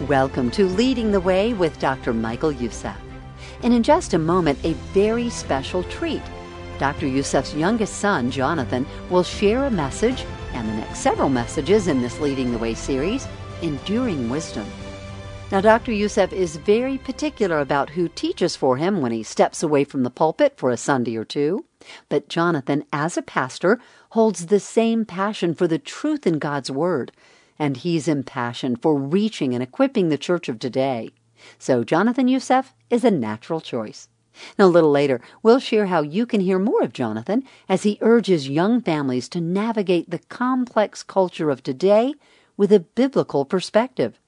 Welcome to Leading the Way with Dr. Michael Youssef. And in just a moment, a very special treat. Dr. Youssef's youngest son, Jonathan, will share a message and the next several messages in this Leading the Way series, Enduring Wisdom. Now, Dr. Youssef is very particular about who teaches for him when he steps away from the pulpit for a Sunday or two. But Jonathan, as a pastor, holds the same passion for the truth in God's Word and he's impassioned for reaching and equipping the church of today. So Jonathan Youssef is a natural choice. Now, a little later, we'll share how you can hear more of Jonathan as he urges young families to navigate the complex culture of today with a biblical perspective.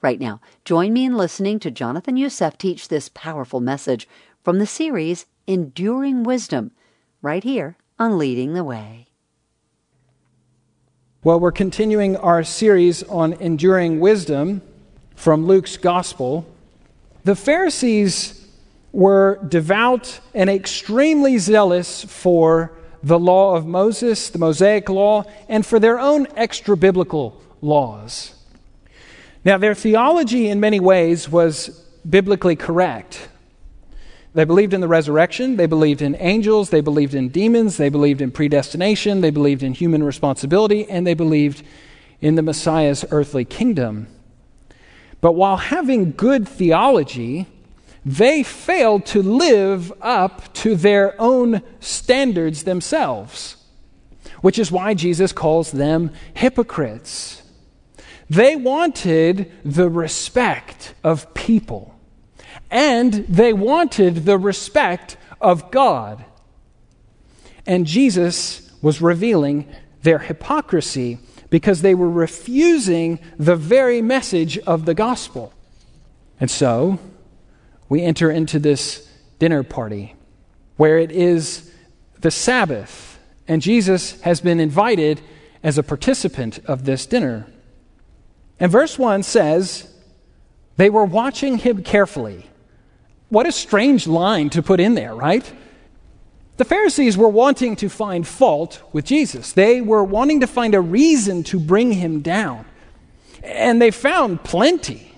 Right now, join me in listening to Jonathan Youssef teach this powerful message from the series Enduring Wisdom, right here on Leading the Way. Well, we're continuing our series on enduring wisdom from Luke's gospel. The Pharisees were devout and extremely zealous for the law of Moses, the Mosaic law, and for their own extra biblical laws. Now, their theology in many ways was biblically correct. They believed in the resurrection. They believed in angels. They believed in demons. They believed in predestination. They believed in human responsibility. And they believed in the Messiah's earthly kingdom. But while having good theology, they failed to live up to their own standards themselves, which is why Jesus calls them hypocrites. They wanted the respect of people and they wanted the respect of God. And Jesus was revealing their hypocrisy because they were refusing the very message of the gospel. And so we enter into this dinner party where it is the Sabbath, and Jesus has been invited as a participant of this dinner. And verse 1 says, They were watching him carefully. What a strange line to put in there, right? The Pharisees were wanting to find fault with Jesus. They were wanting to find a reason to bring him down. And they found plenty.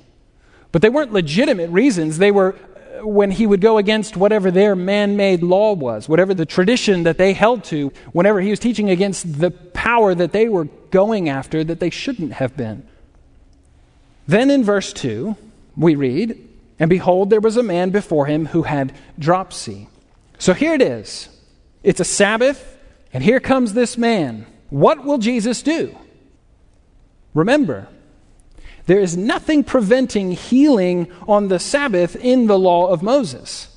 But they weren't legitimate reasons. They were uh, when he would go against whatever their man made law was, whatever the tradition that they held to, whenever he was teaching against the power that they were going after that they shouldn't have been. Then in verse 2, we read, and behold, there was a man before him who had dropsy. So here it is. It's a Sabbath, and here comes this man. What will Jesus do? Remember, there is nothing preventing healing on the Sabbath in the law of Moses.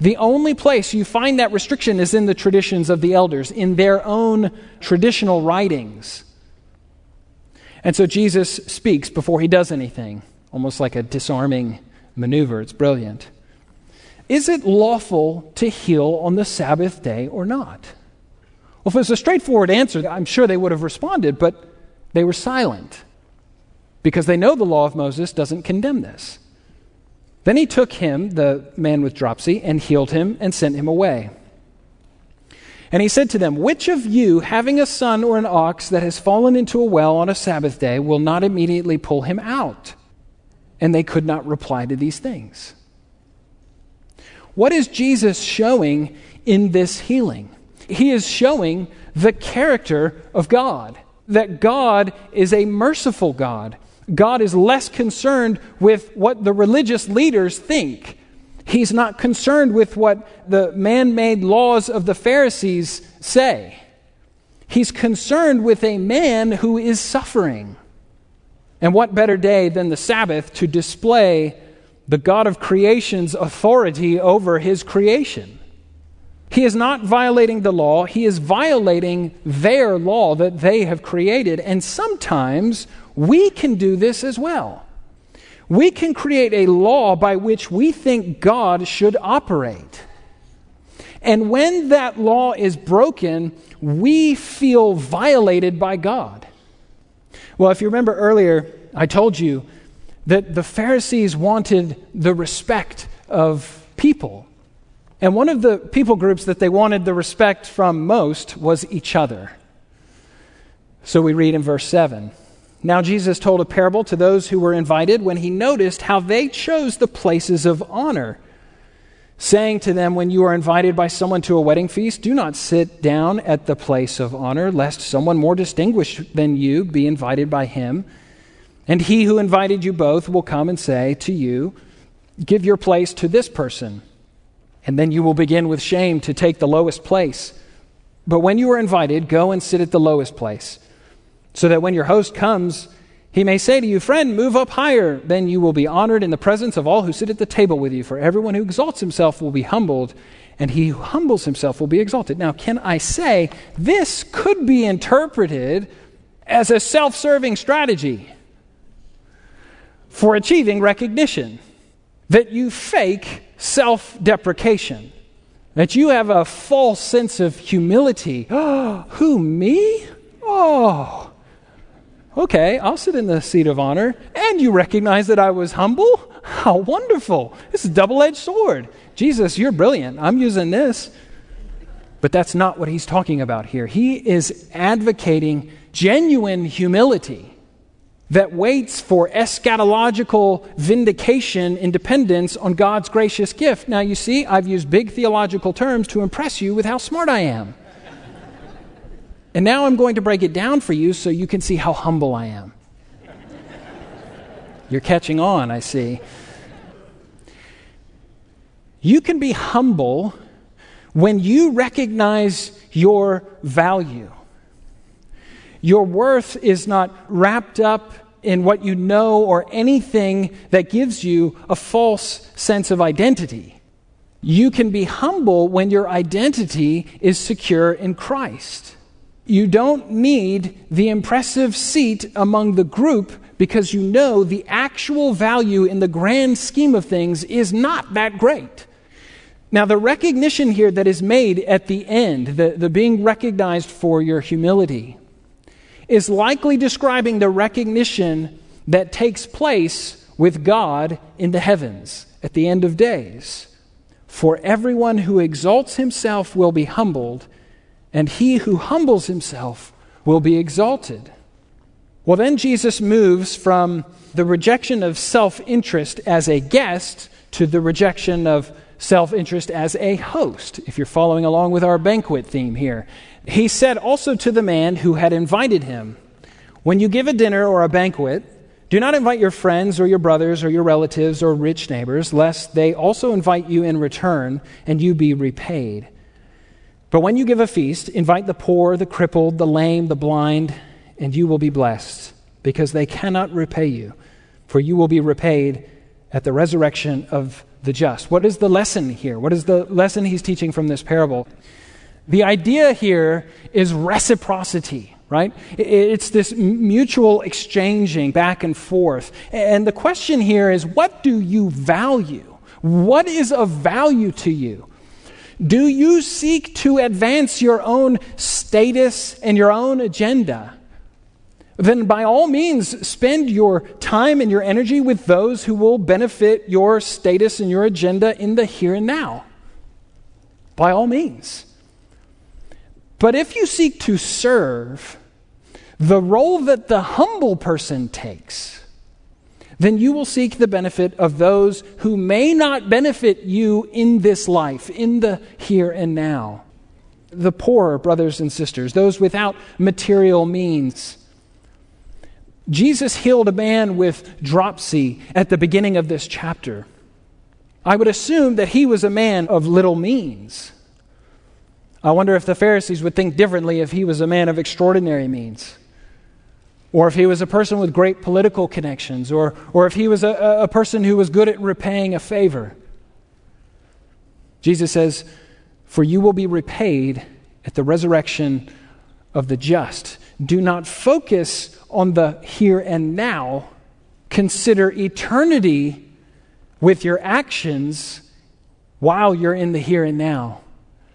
The only place you find that restriction is in the traditions of the elders, in their own traditional writings. And so Jesus speaks before he does anything, almost like a disarming maneuver. It's brilliant. Is it lawful to heal on the Sabbath day or not? Well, if it was a straightforward answer, I'm sure they would have responded, but they were silent because they know the law of Moses doesn't condemn this. Then he took him, the man with dropsy, and healed him and sent him away. And he said to them, Which of you, having a son or an ox that has fallen into a well on a Sabbath day, will not immediately pull him out? And they could not reply to these things. What is Jesus showing in this healing? He is showing the character of God, that God is a merciful God. God is less concerned with what the religious leaders think. He's not concerned with what the man made laws of the Pharisees say. He's concerned with a man who is suffering. And what better day than the Sabbath to display the God of creation's authority over his creation? He is not violating the law, he is violating their law that they have created. And sometimes we can do this as well. We can create a law by which we think God should operate. And when that law is broken, we feel violated by God. Well, if you remember earlier, I told you that the Pharisees wanted the respect of people. And one of the people groups that they wanted the respect from most was each other. So we read in verse 7 Now, Jesus told a parable to those who were invited when he noticed how they chose the places of honor, saying to them, When you are invited by someone to a wedding feast, do not sit down at the place of honor, lest someone more distinguished than you be invited by him. And he who invited you both will come and say to you, Give your place to this person. And then you will begin with shame to take the lowest place. But when you are invited, go and sit at the lowest place so that when your host comes, he may say to you, Friend, move up higher. Then you will be honored in the presence of all who sit at the table with you. For everyone who exalts himself will be humbled, and he who humbles himself will be exalted. Now, can I say this could be interpreted as a self serving strategy for achieving recognition? That you fake self deprecation, that you have a false sense of humility. Who, me? Oh, Okay, I'll sit in the seat of honor. And you recognize that I was humble? How wonderful. This is a double edged sword. Jesus, you're brilliant. I'm using this. But that's not what he's talking about here. He is advocating genuine humility that waits for eschatological vindication and dependence on God's gracious gift. Now, you see, I've used big theological terms to impress you with how smart I am. And now I'm going to break it down for you so you can see how humble I am. You're catching on, I see. You can be humble when you recognize your value. Your worth is not wrapped up in what you know or anything that gives you a false sense of identity. You can be humble when your identity is secure in Christ. You don't need the impressive seat among the group because you know the actual value in the grand scheme of things is not that great. Now, the recognition here that is made at the end, the, the being recognized for your humility, is likely describing the recognition that takes place with God in the heavens at the end of days. For everyone who exalts himself will be humbled and he who humbles himself will be exalted. Well, then Jesus moves from the rejection of self interest as a guest to the rejection of self interest as a host, if you're following along with our banquet theme here. He said also to the man who had invited him, When you give a dinner or a banquet, do not invite your friends or your brothers or your relatives or rich neighbors, lest they also invite you in return and you be repaid. But when you give a feast, invite the poor, the crippled, the lame, the blind, and you will be blessed, because they cannot repay you, for you will be repaid at the resurrection of the just. What is the lesson here? What is the lesson he's teaching from this parable? The idea here is reciprocity, right? It's this mutual exchanging back and forth. And the question here is what do you value? What is of value to you? Do you seek to advance your own status and your own agenda? Then, by all means, spend your time and your energy with those who will benefit your status and your agenda in the here and now. By all means. But if you seek to serve, the role that the humble person takes then you will seek the benefit of those who may not benefit you in this life, in the here and now. The poor brothers and sisters, those without material means. Jesus healed a man with dropsy at the beginning of this chapter. I would assume that he was a man of little means. I wonder if the Pharisees would think differently if he was a man of extraordinary means or if he was a person with great political connections, or, or if he was a, a person who was good at repaying a favor. Jesus says, For you will be repaid at the resurrection of the just. Do not focus on the here and now, consider eternity with your actions while you're in the here and now.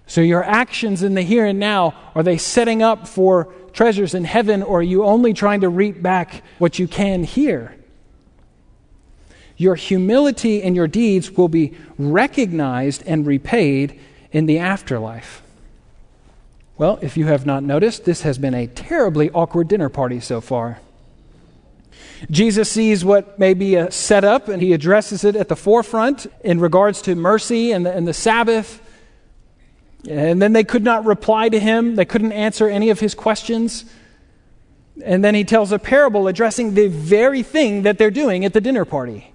So, your actions in the here and now, are they setting up for treasures in heaven, or are you only trying to reap back what you can here? Your humility and your deeds will be recognized and repaid in the afterlife. Well, if you have not noticed, this has been a terribly awkward dinner party so far. Jesus sees what may be a setup and he addresses it at the forefront in regards to mercy and the, and the Sabbath. And then they could not reply to him, they couldn't answer any of his questions. And then he tells a parable addressing the very thing that they're doing at the dinner party.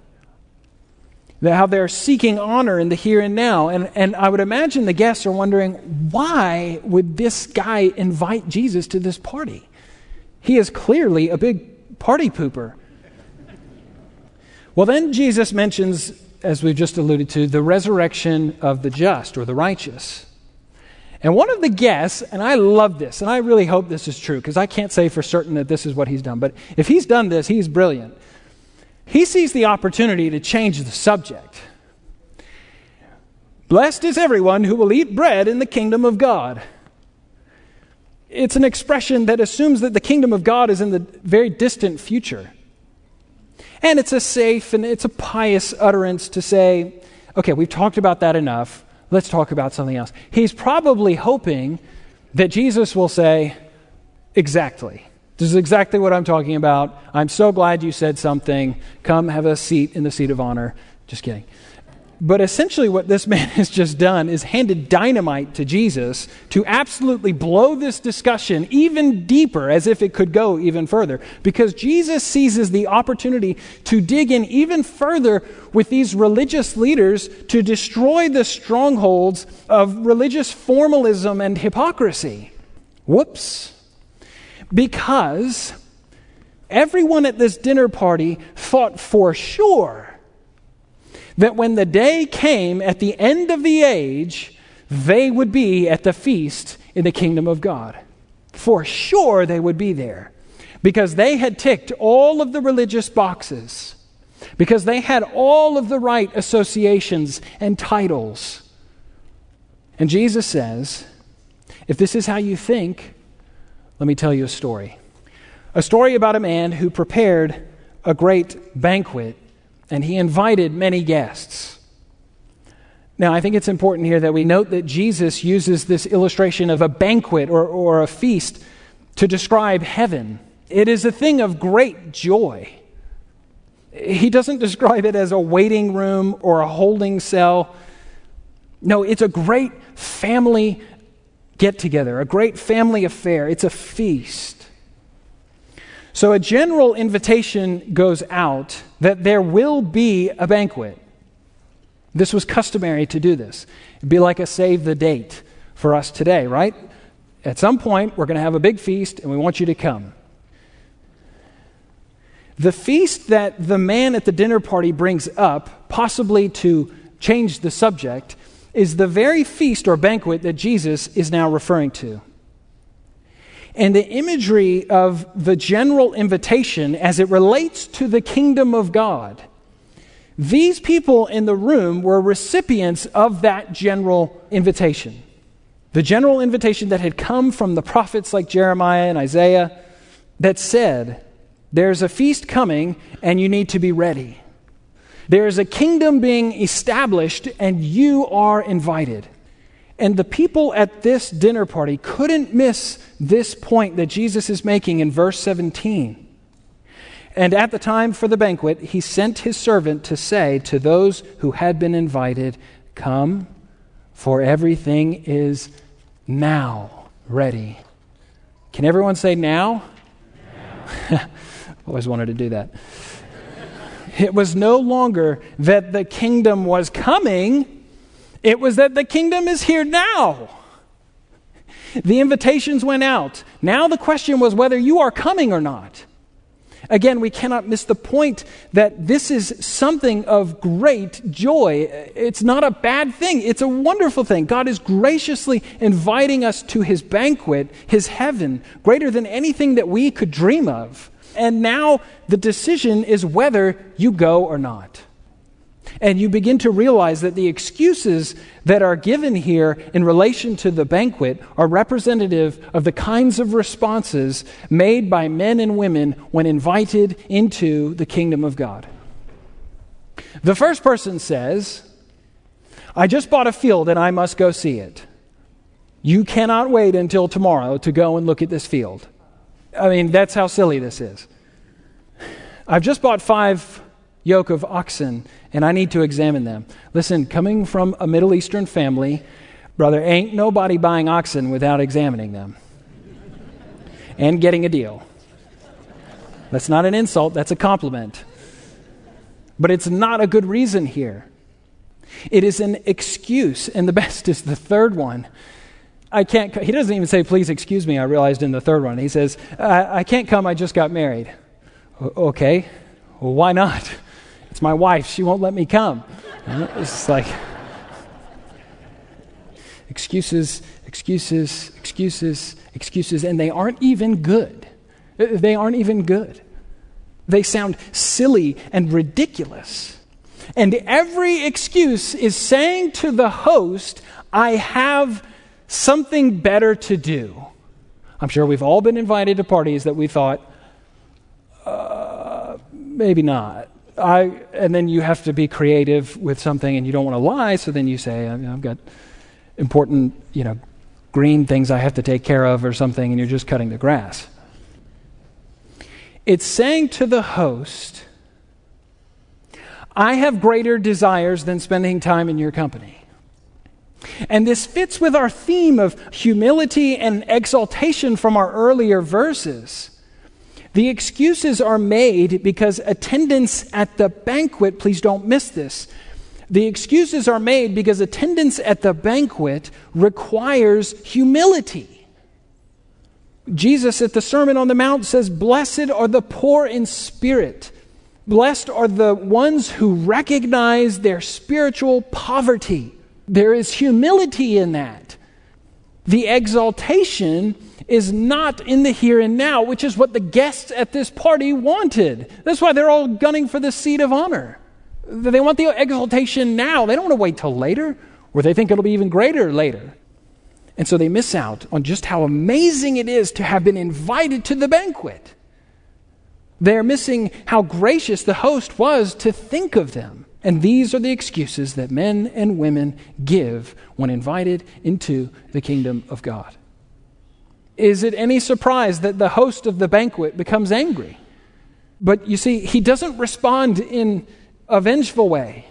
How they're seeking honor in the here and now. And, and I would imagine the guests are wondering why would this guy invite Jesus to this party? He is clearly a big party pooper. Well, then Jesus mentions, as we've just alluded to, the resurrection of the just or the righteous. And one of the guests, and I love this, and I really hope this is true because I can't say for certain that this is what he's done, but if he's done this, he's brilliant. He sees the opportunity to change the subject. Blessed is everyone who will eat bread in the kingdom of God. It's an expression that assumes that the kingdom of God is in the very distant future. And it's a safe and it's a pious utterance to say, okay, we've talked about that enough. Let's talk about something else. He's probably hoping that Jesus will say, Exactly. This is exactly what I'm talking about. I'm so glad you said something. Come have a seat in the seat of honor. Just kidding. But essentially, what this man has just done is handed dynamite to Jesus to absolutely blow this discussion even deeper, as if it could go even further. Because Jesus seizes the opportunity to dig in even further with these religious leaders to destroy the strongholds of religious formalism and hypocrisy. Whoops. Because everyone at this dinner party thought for sure that when the day came at the end of the age, they would be at the feast in the kingdom of God. For sure they would be there because they had ticked all of the religious boxes, because they had all of the right associations and titles. And Jesus says, if this is how you think, let me tell you a story. A story about a man who prepared a great banquet and he invited many guests. Now, I think it's important here that we note that Jesus uses this illustration of a banquet or, or a feast to describe heaven. It is a thing of great joy. He doesn't describe it as a waiting room or a holding cell. No, it's a great family get together, a great family affair. It's a feast. So a general invitation goes out that there will be a banquet. This was customary to do this. It'd be like a save the date for us today, right? At some point, we're going to have a big feast and we want you to come. The feast that the man at the dinner party brings up, possibly to change the subject, is the very feast or banquet that Jesus is now referring to. And the imagery of the general invitation as it relates to the kingdom of God, these people in the room were recipients of that general invitation. The general invitation that had come from the prophets like Jeremiah and Isaiah that said, There's a feast coming and you need to be ready. There is a kingdom being established and you are invited. And the people at this dinner party couldn't miss this point that Jesus is making in verse 17. And at the time for the banquet, he sent his servant to say to those who had been invited, Come, for everything is now ready. Can everyone say now? now. Always wanted to do that. It was no longer that the kingdom was coming it was that the kingdom is here now. The invitations went out. Now the question was whether you are coming or not. Again, we cannot miss the point that this is something of great joy. It's not a bad thing, it's a wonderful thing. God is graciously inviting us to his banquet, his heaven, greater than anything that we could dream of. And now the decision is whether you go or not. And you begin to realize that the excuses that are given here in relation to the banquet are representative of the kinds of responses made by men and women when invited into the kingdom of God. The first person says, I just bought a field and I must go see it. You cannot wait until tomorrow to go and look at this field. I mean, that's how silly this is. I've just bought five yoke of oxen, and I need to examine them. Listen, coming from a Middle Eastern family, brother, ain't nobody buying oxen without examining them and getting a deal. That's not an insult, that's a compliment. But it's not a good reason here. It is an excuse, and the best is the third one. I can't, he doesn't even say, please excuse me, I realized in the third one. He says, I, I can't come, I just got married. O- okay, well, why not? It's my wife, she won't let me come. It's like, excuses, excuses, excuses, excuses, and they aren't even good. They aren't even good. They sound silly and ridiculous. And every excuse is saying to the host, I have something better to do. I'm sure we've all been invited to parties that we thought, uh, maybe not. I, and then you have to be creative with something and you don't want to lie, so then you say, I've got important, you know, green things I have to take care of or something, and you're just cutting the grass. It's saying to the host, I have greater desires than spending time in your company. And this fits with our theme of humility and exaltation from our earlier verses. The excuses are made because attendance at the banquet, please don't miss this. The excuses are made because attendance at the banquet requires humility. Jesus at the Sermon on the Mount says, Blessed are the poor in spirit. Blessed are the ones who recognize their spiritual poverty. There is humility in that. The exaltation is not in the here and now, which is what the guests at this party wanted. That's why they're all gunning for the seat of honor. They want the exaltation now. They don't want to wait till later, or they think it'll be even greater later. And so they miss out on just how amazing it is to have been invited to the banquet. They're missing how gracious the host was to think of them. And these are the excuses that men and women give when invited into the kingdom of God. Is it any surprise that the host of the banquet becomes angry? But you see, he doesn't respond in a vengeful way,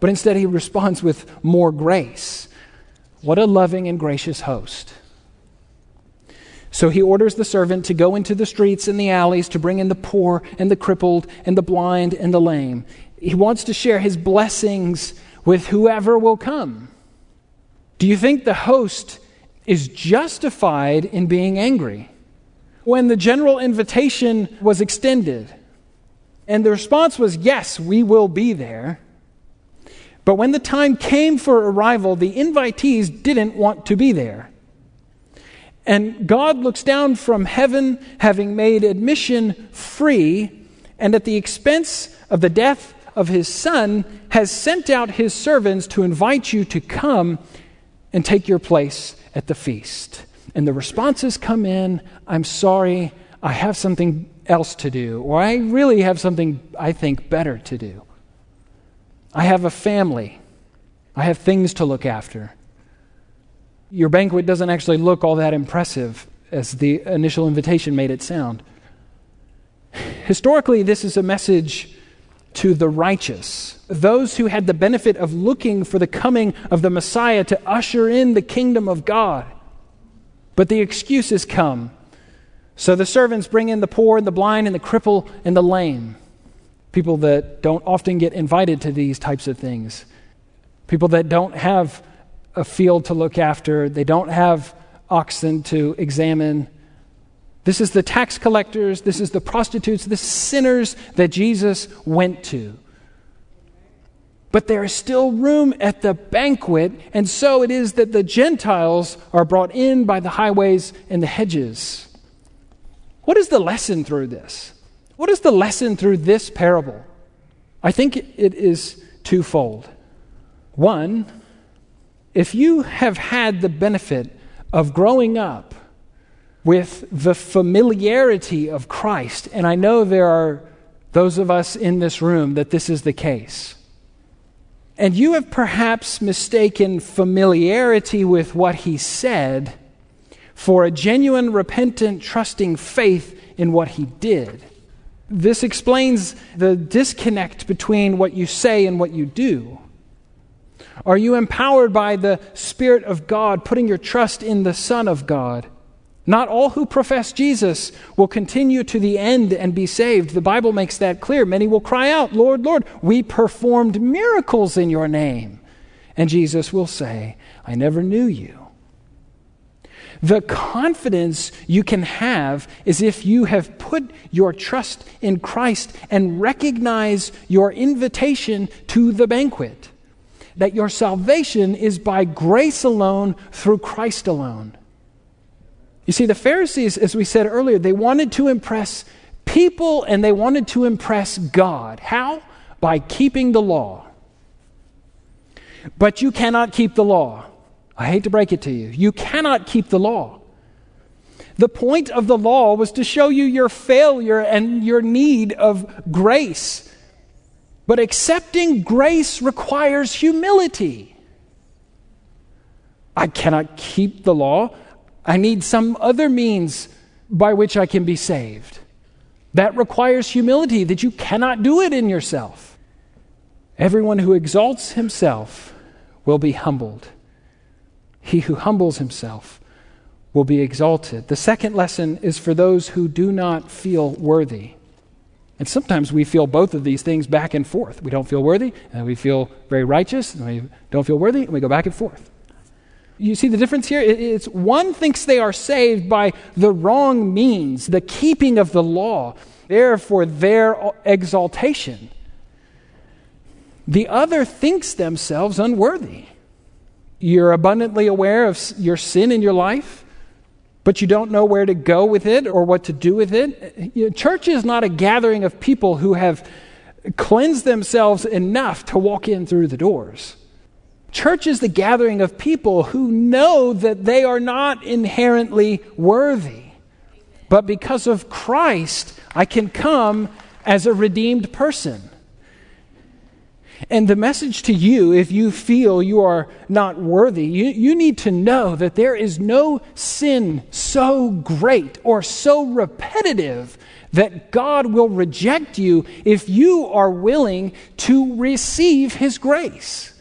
but instead he responds with more grace. What a loving and gracious host. So he orders the servant to go into the streets and the alleys to bring in the poor and the crippled and the blind and the lame. He wants to share his blessings with whoever will come. Do you think the host is justified in being angry? When the general invitation was extended, and the response was, Yes, we will be there. But when the time came for arrival, the invitees didn't want to be there. And God looks down from heaven, having made admission free, and at the expense of the death of his son, has sent out his servants to invite you to come and take your place at the feast. And the responses come in I'm sorry, I have something else to do, or I really have something I think better to do. I have a family, I have things to look after. Your banquet doesn't actually look all that impressive as the initial invitation made it sound. Historically, this is a message to the righteous, those who had the benefit of looking for the coming of the Messiah to usher in the kingdom of God. But the excuses come so the servants bring in the poor and the blind and the cripple and the lame. People that don't often get invited to these types of things. People that don't have a field to look after, they don't have oxen to examine. This is the tax collectors, this is the prostitutes, the sinners that Jesus went to. But there is still room at the banquet, and so it is that the Gentiles are brought in by the highways and the hedges. What is the lesson through this? What is the lesson through this parable? I think it is twofold. One, if you have had the benefit of growing up with the familiarity of Christ, and I know there are those of us in this room that this is the case, and you have perhaps mistaken familiarity with what he said for a genuine, repentant, trusting faith in what he did. This explains the disconnect between what you say and what you do. Are you empowered by the Spirit of God, putting your trust in the Son of God? Not all who profess Jesus will continue to the end and be saved. The Bible makes that clear. Many will cry out, Lord, Lord, we performed miracles in your name. And Jesus will say, I never knew you. The confidence you can have is if you have put your trust in Christ and recognize your invitation to the banquet. That your salvation is by grace alone, through Christ alone. You see, the Pharisees, as we said earlier, they wanted to impress people and they wanted to impress God. How? By keeping the law. But you cannot keep the law. I hate to break it to you. You cannot keep the law. The point of the law was to show you your failure and your need of grace. But accepting grace requires humility. I cannot keep the law. I need some other means by which I can be saved. That requires humility, that you cannot do it in yourself. Everyone who exalts himself will be humbled. He who humbles himself will be exalted. The second lesson is for those who do not feel worthy. And sometimes we feel both of these things back and forth. We don't feel worthy, and we feel very righteous, and we don't feel worthy, and we go back and forth. You see the difference here? It's one thinks they are saved by the wrong means, the keeping of the law, therefore their exaltation. The other thinks themselves unworthy. You're abundantly aware of your sin in your life, but you don't know where to go with it or what to do with it. Church is not a gathering of people who have cleansed themselves enough to walk in through the doors. Church is the gathering of people who know that they are not inherently worthy. But because of Christ, I can come as a redeemed person. And the message to you, if you feel you are not worthy, you, you need to know that there is no sin so great or so repetitive that God will reject you if you are willing to receive His grace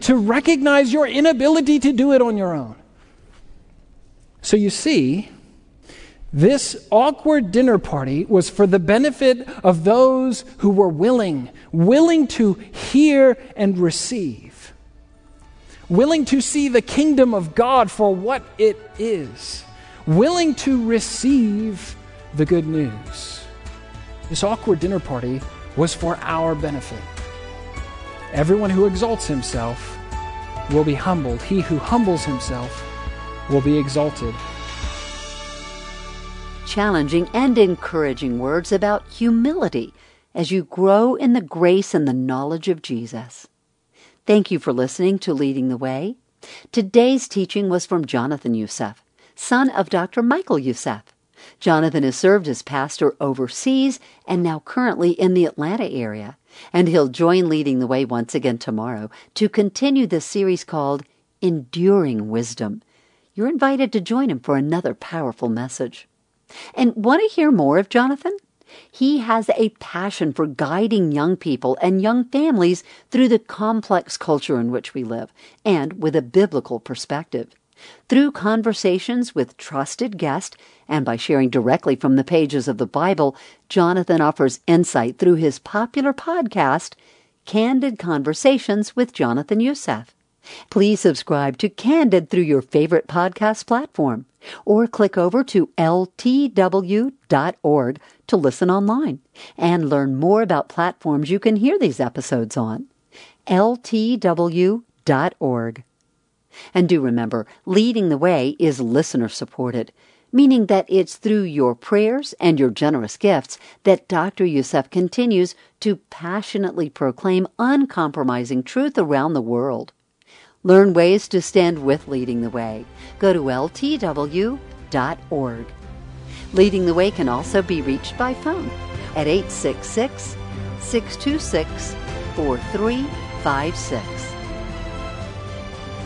to recognize your inability to do it on your own. So you see, this awkward dinner party was for the benefit of those who were willing, willing to hear and receive, willing to see the kingdom of God for what it is, willing to receive the good news. This awkward dinner party was for our benefit. Everyone who exalts himself will be humbled. He who humbles himself will be exalted. Challenging and encouraging words about humility as you grow in the grace and the knowledge of Jesus. Thank you for listening to Leading the Way. Today's teaching was from Jonathan Youssef, son of Dr. Michael Youssef. Jonathan has served as pastor overseas and now currently in the Atlanta area. And he'll join Leading the Way once again tomorrow to continue this series called Enduring Wisdom. You're invited to join him for another powerful message. And want to hear more of Jonathan? He has a passion for guiding young people and young families through the complex culture in which we live and with a biblical perspective. Through conversations with trusted guests and by sharing directly from the pages of the Bible, Jonathan offers insight through his popular podcast, Candid Conversations with Jonathan Youssef. Please subscribe to Candid through your favorite podcast platform or click over to ltw.org to listen online and learn more about platforms you can hear these episodes on. ltw.org. And do remember, leading the way is listener supported, meaning that it's through your prayers and your generous gifts that Dr. Youssef continues to passionately proclaim uncompromising truth around the world. Learn ways to stand with Leading the Way. Go to ltw.org. Leading the Way can also be reached by phone at 866 626 4356.